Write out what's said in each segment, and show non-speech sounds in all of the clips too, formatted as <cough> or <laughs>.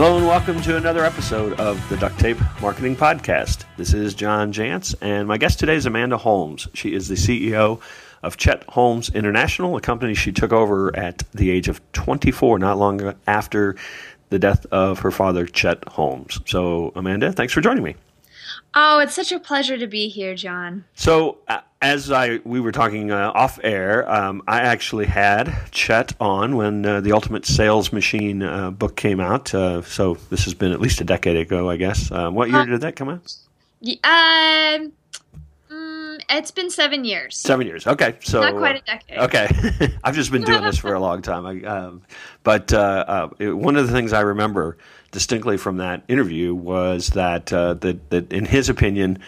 Hello and welcome to another episode of the Duct Tape Marketing Podcast. This is John Jantsch, and my guest today is Amanda Holmes. She is the CEO of Chet Holmes International, a company she took over at the age of 24, not long after the death of her father, Chet Holmes. So, Amanda, thanks for joining me. Oh, it's such a pleasure to be here, John. So, uh, as I we were talking uh, off air, um, I actually had Chet on when uh, the Ultimate Sales Machine uh, book came out. Uh, so this has been at least a decade ago, I guess. Uh, what year did that come out? Um, mm, it's been seven years. Seven years. Okay, so not quite a decade. Okay, <laughs> I've just been doing this for a long time. I, um, but it, one of the things I remember distinctly from that interview was that that, that in his opinion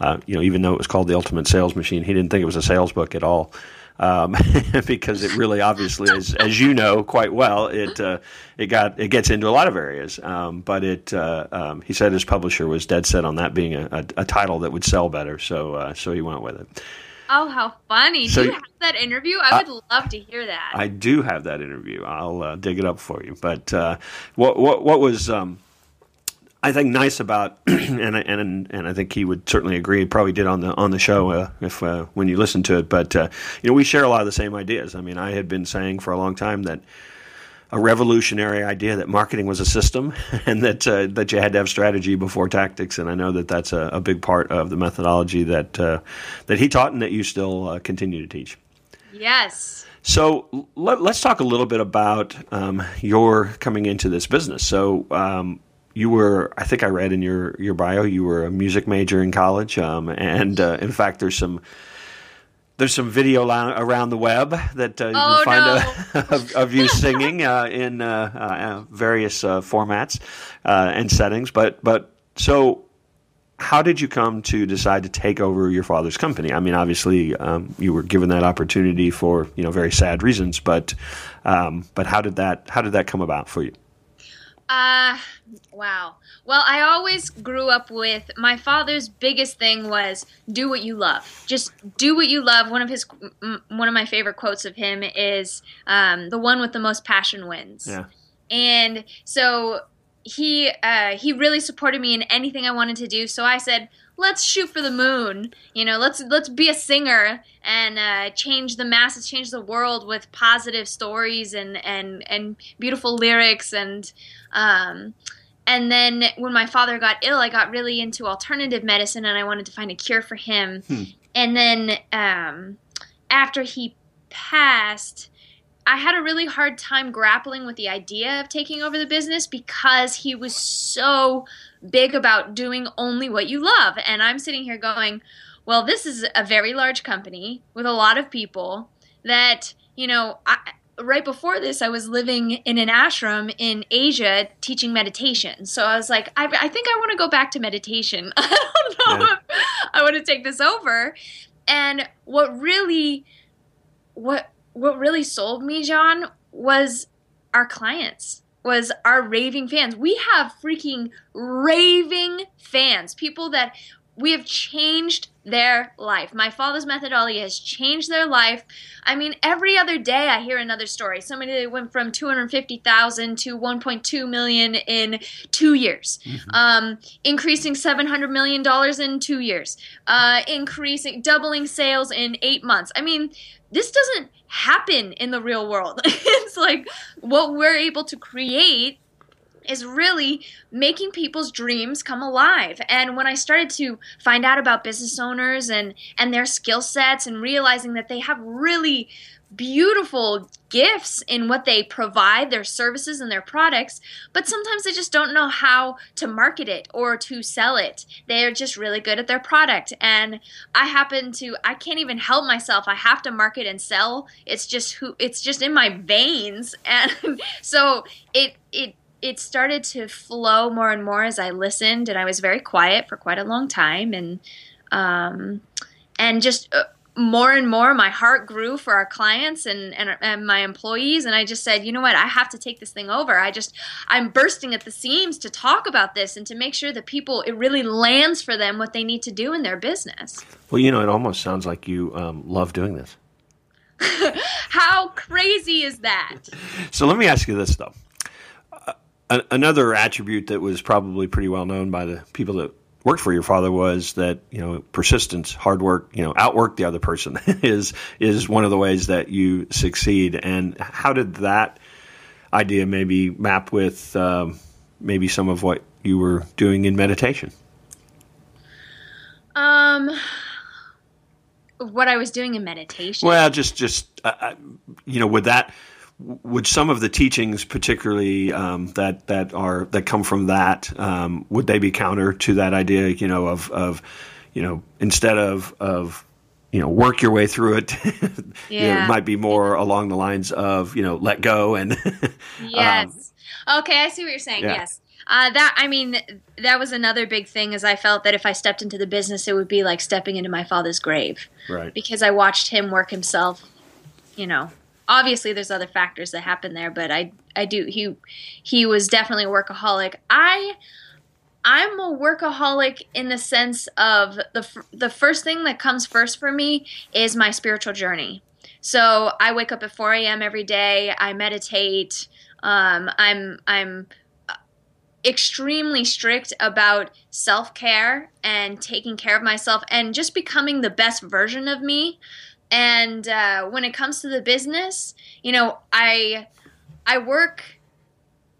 uh, you know, even though it was called the Ultimate Sales Machine, he didn't think it was a sales book at all. Um, <laughs> because it really obviously is, as you know quite well, it uh, it got it gets into a lot of areas. Um, but it uh, um, he said his publisher was dead set on that being a, a, a title that would sell better, so uh, so he went with it. Oh, how funny! So, do you have that interview? I would love to hear that. I do have that interview. I'll uh, dig it up for you. But uh, what what what was um, I think nice about, <clears throat> and and and I think he would certainly agree. Probably did on the on the show uh, if uh, when you listen to it. But uh, you know, we share a lot of the same ideas. I mean, I had been saying for a long time that a revolutionary idea that marketing was a system <laughs> and that uh, that you had to have strategy before tactics. And I know that that's a, a big part of the methodology that uh, that he taught and that you still uh, continue to teach. Yes. So let, us talk a little bit about um, your coming into this business. So um, you were, I think I read in your, your bio, you were a music major in college, um, and uh, in fact, there's some there's some video around the web that uh, you oh, can find no. uh, <laughs> of, of, you singing uh, in uh, uh, various formats and settings. But but so, how did you come to decide to take over your father's company? I mean, obviously, um, you were given that opportunity for you know very sad reasons, but um, but how did that how did that come about for you? Uh, wow. Well, I always grew up with my father's biggest thing was do what you love. Just do what you love. One of his one of my favorite quotes of him is um, the one with the most passion wins. Yeah. And so he uh, he really supported me in anything I wanted to do. So I said, let's shoot for the moon. You know, let's let's be a singer and uh, change the masses, change the world with positive stories and and and beautiful lyrics and um, and then when my father got ill, I got really into alternative medicine and I wanted to find a cure for him. Hmm. And then um, after he passed, I had a really hard time grappling with the idea of taking over the business because he was so big about doing only what you love. And I'm sitting here going, well, this is a very large company with a lot of people that, you know, I, right before this, I was living in an ashram in Asia teaching meditation. So I was like, I, I think I want to go back to meditation. <laughs> I don't know yeah. if I want to take this over. And what really, what what really sold me, John, was our clients was our raving fans. We have freaking raving fans, people that we have changed their life. My father's methodology has changed their life. I mean, every other day I hear another story. Somebody that went from 250,000 to 1.2 million in two years, mm-hmm. um, increasing 700 million dollars in two years, uh, increasing, doubling sales in eight months. I mean, this doesn't happen in the real world. <laughs> it's like what we're able to create is really making people's dreams come alive. And when I started to find out about business owners and and their skill sets and realizing that they have really beautiful gifts in what they provide, their services and their products, but sometimes they just don't know how to market it or to sell it. They're just really good at their product. And I happen to I can't even help myself. I have to market and sell. It's just who it's just in my veins. <laughs> And so it it it started to flow more and more as I listened, and I was very quiet for quite a long time, and um, and just uh, more and more, my heart grew for our clients and, and and my employees, and I just said, you know what, I have to take this thing over. I just I'm bursting at the seams to talk about this and to make sure that people it really lands for them what they need to do in their business. Well, you know, it almost sounds like you um, love doing this. <laughs> How crazy is that? So let me ask you this though a, another attribute that was probably pretty well known by the people that worked for your father was that you know persistence, hard work, you know, outwork the other person <laughs> is is one of the ways that you succeed. And how did that idea maybe map with um, maybe some of what you were doing in meditation? Um, what I was doing in meditation. Well, just just uh, uh you know, would that would some of the teachings, particularly um, that that are that come from that, um, would they be counter to that idea? You know, of of you know, instead of of you know, work your way through it. <laughs> yeah. you know, it might be more along the lines of you know, let go and. <laughs> yes. Um, okay, I see what you're saying. Yeah. Yes. Uh, that I mean, that was another big thing. Is I felt that if I stepped into the business, it would be like stepping into my father's grave. Right. Because I watched him work himself, you know, obviously there's other factors that happen there, but I I do he he was definitely a workaholic. I I'm a workaholic in the sense of the the first thing that comes first for me is my spiritual journey. So I wake up at 4 a.m. every day. I meditate. Um, I'm I'm uh, extremely strict about self care and taking care of myself and just becoming the best version of me. And uh, when it comes to the business, you know, I I work.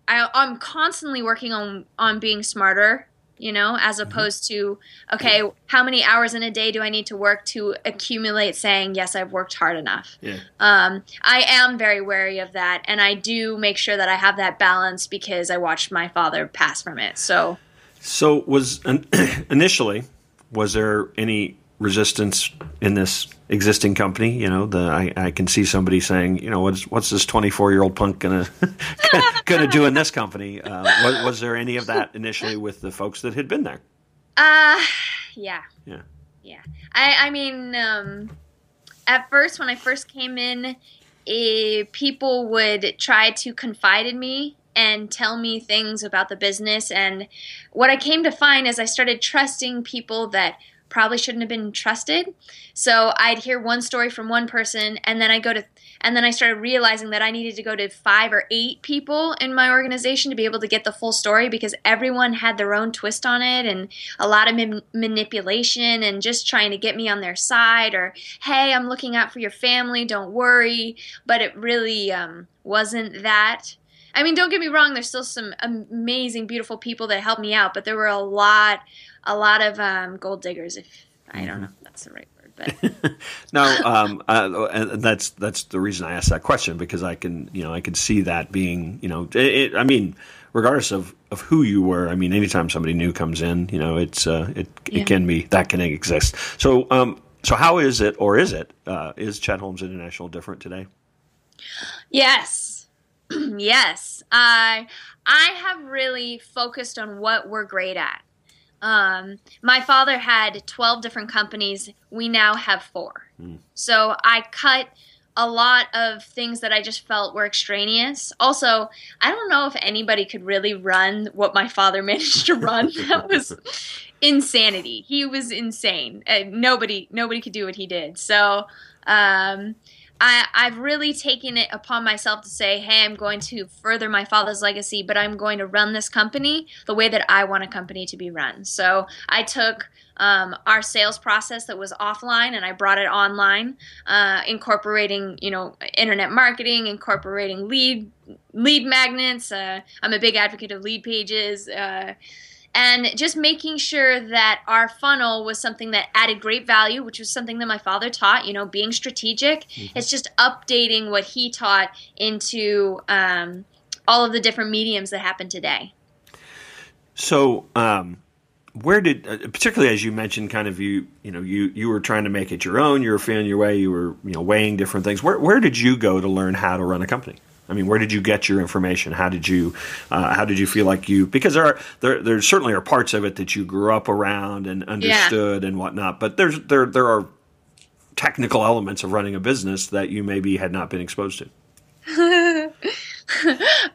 I, I'm constantly working on on being smarter. You know, as mm-hmm. opposed to okay, how many hours in a day do I need to work to accumulate saying yes, I've worked hard enough. Yeah. Um, I am very wary of that, and I do make sure that I have that balance because I watched my father pass from it. So. So was <clears throat> initially was there any resistance in this existing company. You know, the I, I can see somebody saying, you know, what's what's this twenty four year old punk <laughs> gonna gonna do in this company? Uh, was, was, there any of that initially with the folks that had been there? Uh yeah, yeah, yeah. I I mean, um, at first when I first came in, eh, people would try to confide in me and tell me things about the business and what I came to find is I started trusting people that probably shouldn't have been trusted. So I'd hear one story from one person and then I go to and then I started realizing that I needed to go to 5 or 8 people in my organization to be able to get the full story because everyone had their own twist on it and a lot of ma- manipulation and just trying to get me on their side or hey, I'm looking out for your family, don't worry, but it really um, wasn't that. I mean, don't get me wrong, there's still some amazing beautiful people that helped me out, but there were a lot a lot of um, gold diggers. If I don't mm-hmm. know if that's the right word, but <laughs> no, um, uh, and that's that's the reason I asked that question because I can you know I can see that being you know it, it, I mean regardless of, of who you were, I mean anytime somebody new comes in, you know it's uh, it yeah. it can be that can exist. So um, so how is it or is it uh, is Chet Holmes International different today? Yes. <clears throat> yes. I I have really focused on what we're great at. Um, my father had 12 different companies. We now have four. Mm. So I cut a lot of things that I just felt were extraneous. Also, I don't know if anybody could really run what my father <laughs> managed to run. that was <laughs> insanity. He was insane. Uh, nobody, nobody could do what he did. So, um, I, I've really taken it upon myself to say, hey, I'm going to further my father's legacy, but I'm going to run this company the way that I want a company to be run. So I took um, our sales process that was offline and I brought it online, uh, incorporating, you know, internet marketing, incorporating lead lead magnets. Uh, I'm a big advocate of Leadpages. Uh, and just making sure that our funnel was something that added great value, which was something that my father taught. You know, being strategic. Mm-hmm. It's just updating what he taught into um, all of the different mediums that happen today. So, um, where did, uh, particularly as you mentioned, kind of you, you know, you you were trying to make it your own. You were feeling your way. You were, you know, weighing different things. Where where did you go to learn how to run a company? I mean, where did you get your information? How did you uh, how did you feel like you because there are there there certainly are parts of it that you grew up around and understood yeah. and whatnot, but there's there there are technical elements of running a business that you maybe had not been exposed to. uh,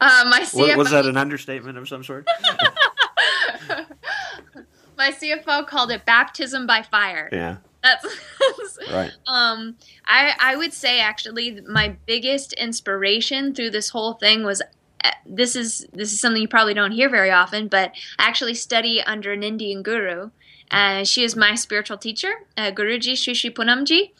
<laughs> my CFO, was that an understatement of some sort? <laughs> <laughs> my CFO called it baptism by fire. Yeah. That's <laughs> right. Um, I I would say actually my biggest inspiration through this whole thing was uh, this is this is something you probably don't hear very often, but I actually study under an Indian guru. Uh, she is my spiritual teacher, uh, Guruji Sri Punamji,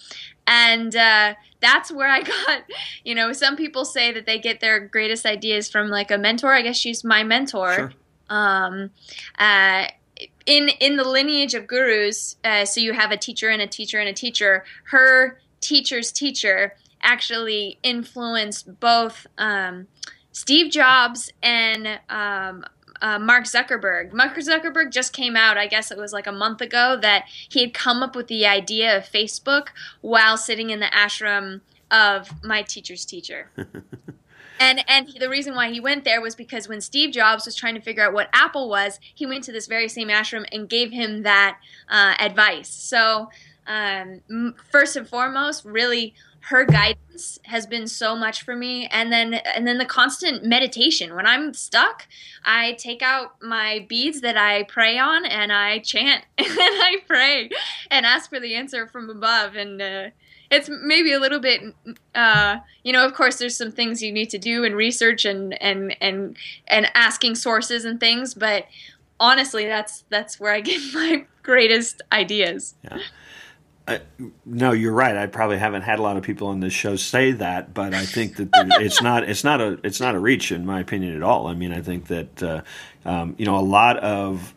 and uh, that's where I <laughs> got. You know, some people say that they get their greatest ideas from like a mentor. I guess she's my mentor. Sure. Um, uh, in in the lineage of gurus, uh, so you have a teacher and a teacher and a teacher. Her teacher's teacher actually influenced both um, Steve Jobs and um, uh, Mark Zuckerberg. Mark Zuckerberg just came out, I guess it was like a month ago, that he had come up with the idea of Facebook while sitting in the ashram of my teacher's teacher. <laughs> And and the reason why he went there was because when Steve Jobs was trying to figure out what Apple was, he went to this very same ashram and gave him that uh, advice. So um, first and foremost, really her guidance has been so much for me. And then and then the constant meditation. When i'm stuck i take out my beads that i pray on and i chant <laughs> and i pray and ask for the answer from above. And uh, it's maybe a little bit uh, you know of course there's some things you need to do and research and and and and asking sources and things but honestly that's that's where i get <laughs> my greatest ideas yeah. Uh, no, you're right. I probably haven't had a lot of people on this show say that, but I think that <laughs> it's not it's not a it's not a reach in my opinion at all. I mean, I think that uh, um, you know a lot of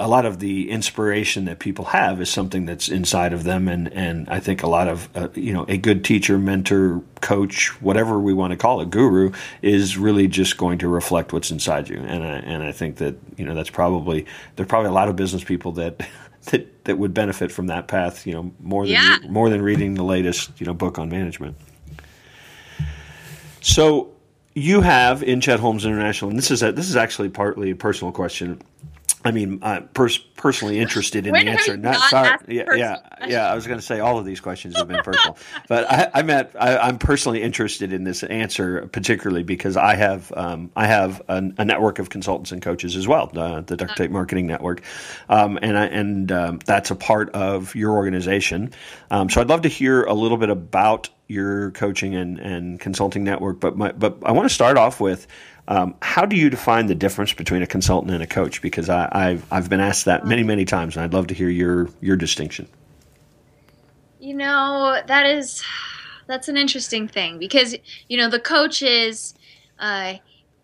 a lot of the inspiration that people have is something that's inside of them, and and I think a lot of uh, you know a good teacher, mentor, coach, whatever we want to call it, guru, is really just going to reflect what's inside you, and I, and I think that you know that's probably there's probably a lot of business people that <laughs> that that would benefit from that path. You know, more than yeah. more than reading the latest you know book on management. So you have in Chet Holmes International, and this is a, this is actually partly a personal question. I mean, uh, pers- personally <laughs> interested in when the answer. Not, sorry, yeah, yeah, yeah, I was going to say all of these questions have been personal, but I, I meant I, am personally interested in this answer, particularly because I have um, I have a, a, network of consultants and coaches as well, uh, the Duct Tape Marketing Network, um, and I, and um, that's a part of your organization. Um, so I'd love to hear a little bit about your coaching and, and consulting network, but my, but I want to start off with um, how do you define the difference between a consultant and a coach? Because I, have I've been asked that many many times, and I'd love to hear your your distinction. You know that is that's an interesting thing because you know the coach is uh,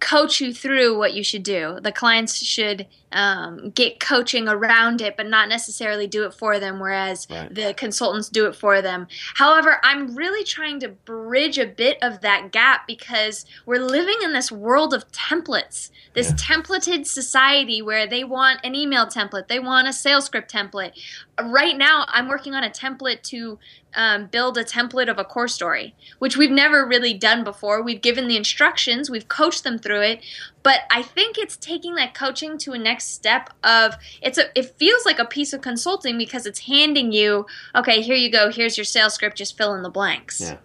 coach you through what you should do. The clients should um, get coaching around it, but not necessarily do it for them, whereas right. the consultants do it for them. However, I'm really trying to bridge a bit of that gap because we're living in this world of templates, this yeah. templated society where they want an email template, they want a sales script template. Right now, I'm working on a template to um, build a template of a core story, which we've never really done before. We've given the instructions, we've coached them through it, but I think it's taking that coaching to a next step of it's a it feels like a piece of consulting because it's handing you okay here you go here's your sales script just fill in the blanks. Yeah,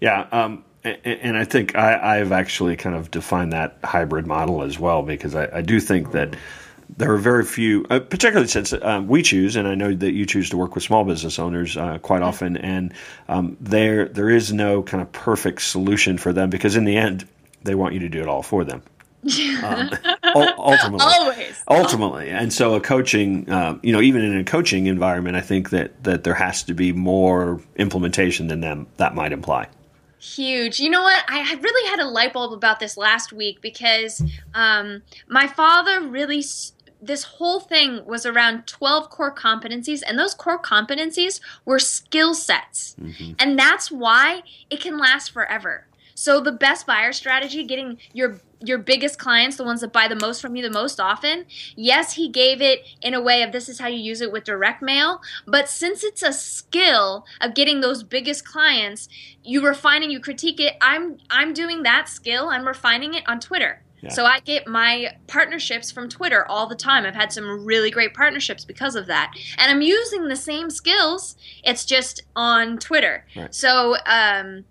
yeah. Um, and, and, I think I, I've actually kind of defined that hybrid model as well because I, I do think that there are very few, uh, particularly since um, we choose, and I know that you choose to work with small business owners uh, quite often, and um, there there is no kind of perfect solution for them because in the end they want you to do it all for them <laughs> um, ultimately, always, ultimately, and so a coaching, um, you know, even in a coaching environment, I think that that there has to be more implementation than them that might imply. Huge. You know what? I really had a light bulb about this last week because um, my father really. This whole thing was around 12 core competencies, and those core competencies were skill sets. Mm-hmm. And that's why it can last forever. So the best buyer strategy, getting your your biggest clients, the ones that buy the most from you the most often, yes, he gave it in a way of this is how you use it with direct mail. But since it's a skill of getting those biggest clients, you refine and you critique it. I'm I'm doing that skill. I'm refining it on Twitter. Yeah. So I get my partnerships from Twitter all the time. I've had some really great partnerships because of that. And I'm using the same skills. It's just on Twitter. Right. So um,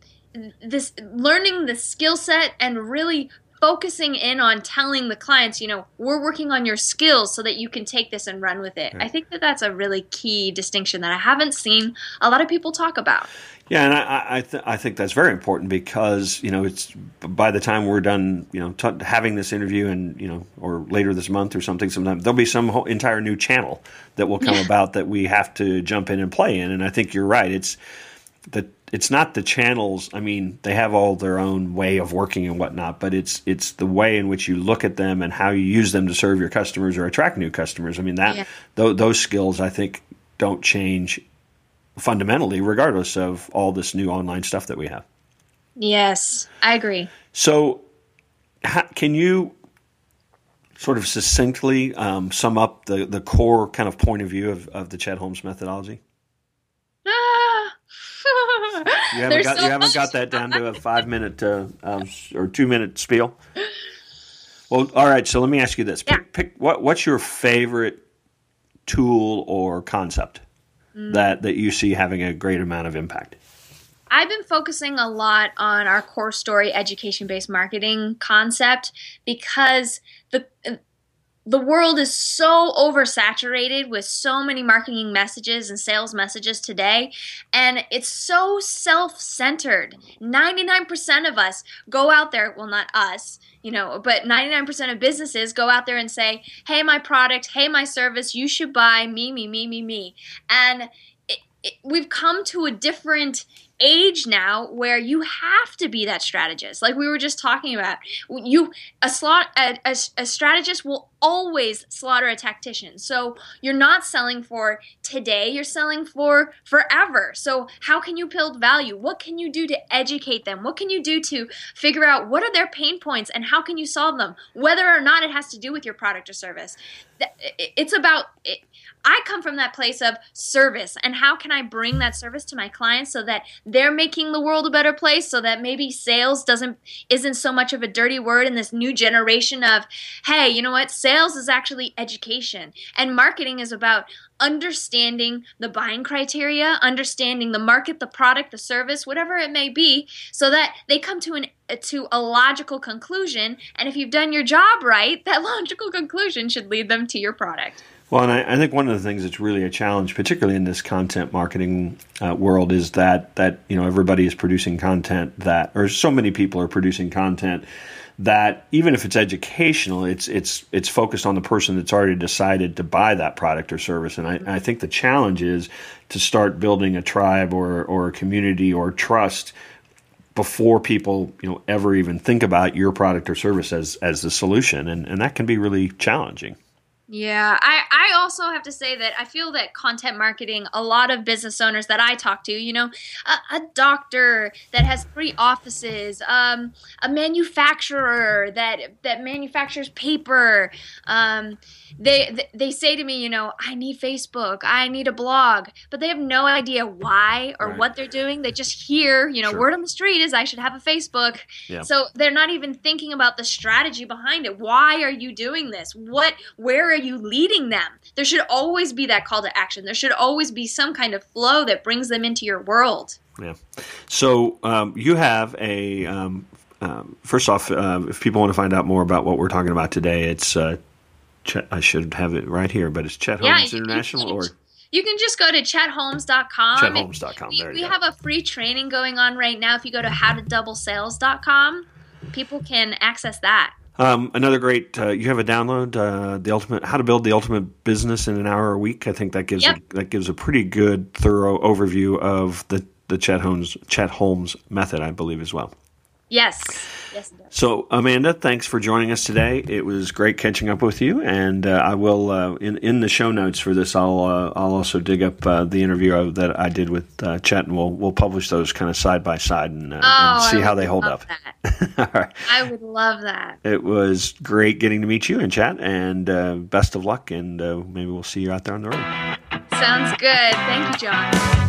this learning the skill set and really focusing in on telling the clients, you know, we're working on your skills so that you can take this and run with it. I think that that's a really key distinction that I haven't seen a lot of people talk about. Yeah, and I I, th- I think that's very important because you know it's by the time we're done, you know, t- having this interview and you know, or later this month or something, sometime there'll be some whole, entire new channel that will come Yeah. about that we have to jump in and play in. And I think you're right. It's the it's not the channels. I mean, they have all their own way of working and whatnot, but it's it's the way in which you look at them and how you use them to serve your customers or attract new customers. I mean that Yeah. tho- those skills I think don't change fundamentally, regardless of all this new online stuff that we have. Yes, I agree. So, ha- can you sort of succinctly um, sum up the, the core kind of point of view of, of the Chet Holmes methodology? You haven't got so you haven't got that down to a five minute uh, um, or two minute spiel. Well, all right. So let me ask you this: pick, Yeah. pick what what's your favorite tool or concept Mm. that that you see having a great amount of impact? I've been focusing a lot on our core story education based marketing concept because the the world is so oversaturated with so many marketing messages and sales messages today and it's so self-centered. 99% of us go out there well not us you know but 99% of businesses go out there and say hey my product hey my service you should buy me me me me me. And it, it, we've come to a different age now where you have to be that strategist. Like we were just talking about you a slot a, a, a strategist will always slaughter a tactician. So you're not selling for today you're selling for forever. So how can you build value? What can you do to educate them? What can you do to figure out what are their pain points and how can you solve them whether or not it has to do with your product or service? It's about it, I come from that place of service and how can I bring that service to my clients so that they're making the world a better place so that maybe sales doesn't isn't so much of a dirty word in this new generation of hey, you know what? Sales is actually education and marketing is about understanding the buying criteria, understanding the market, the product, the service, whatever it may be so that they come to an to a logical conclusion and if you've done your job right, that <laughs> logical conclusion should lead them to your product. Well, and I, I think one of the things that's really a challenge, particularly in this content marketing uh, world, is that that you know everybody is producing content that, or so many people are producing content that even if it's educational, it's it's it's focused on the person that's already decided to buy that product or service. And I, I think the challenge is to start building a tribe or or a community or trust before people you know ever even think about your product or service as as the solution, and and that can be really challenging. Yeah, I, I also have to say that I feel that content marketing, a lot of business owners that I talk to, you know, a, a doctor that has three offices, um, a manufacturer that that manufactures paper, um, they they say to me, you know, I need Facebook, I need a blog, but they have no idea why or Right. what they're doing. They just hear, you know, Sure. word on the street is I should have a Facebook. Yeah. So they're not even thinking about the strategy behind it. Why are you doing this? What where you leading them? There should always be that call to action. There should always be some kind of flow that brings them into your world. Yeah. So um, you have a um, um, first off, uh, if people want to find out more about what we're talking about today, it's uh, Chet, I should have it right here, but it's Chet Holmes you International or You can just go to chetholmes.com. ChetHolmes.com. We, There we go. have a free training going on right now. If you go to howtodoublesales.com, people can access that. Um, another great, uh, you have a download, uh, the ultimate, how to build the ultimate business in an hour a week. I think that gives Yep. a, that gives a pretty good, thorough overview of the the Chet Holmes Chet Holmes method, I believe, as well. Yes. Yes. So, Amanda, thanks for joining us today. It was great catching up with you, and uh, I will uh, in in the show notes for this. I'll uh, I'll also dig up uh, the interview that I did with uh, Chet, and we'll we'll publish those kind of side by side and, uh, Oh, and see how they hold up. <laughs> All right. I would love that. It was great getting to meet you and chat, and uh, best of luck, and uh, maybe we'll see you out there on the road. Sounds good. Thank you, John.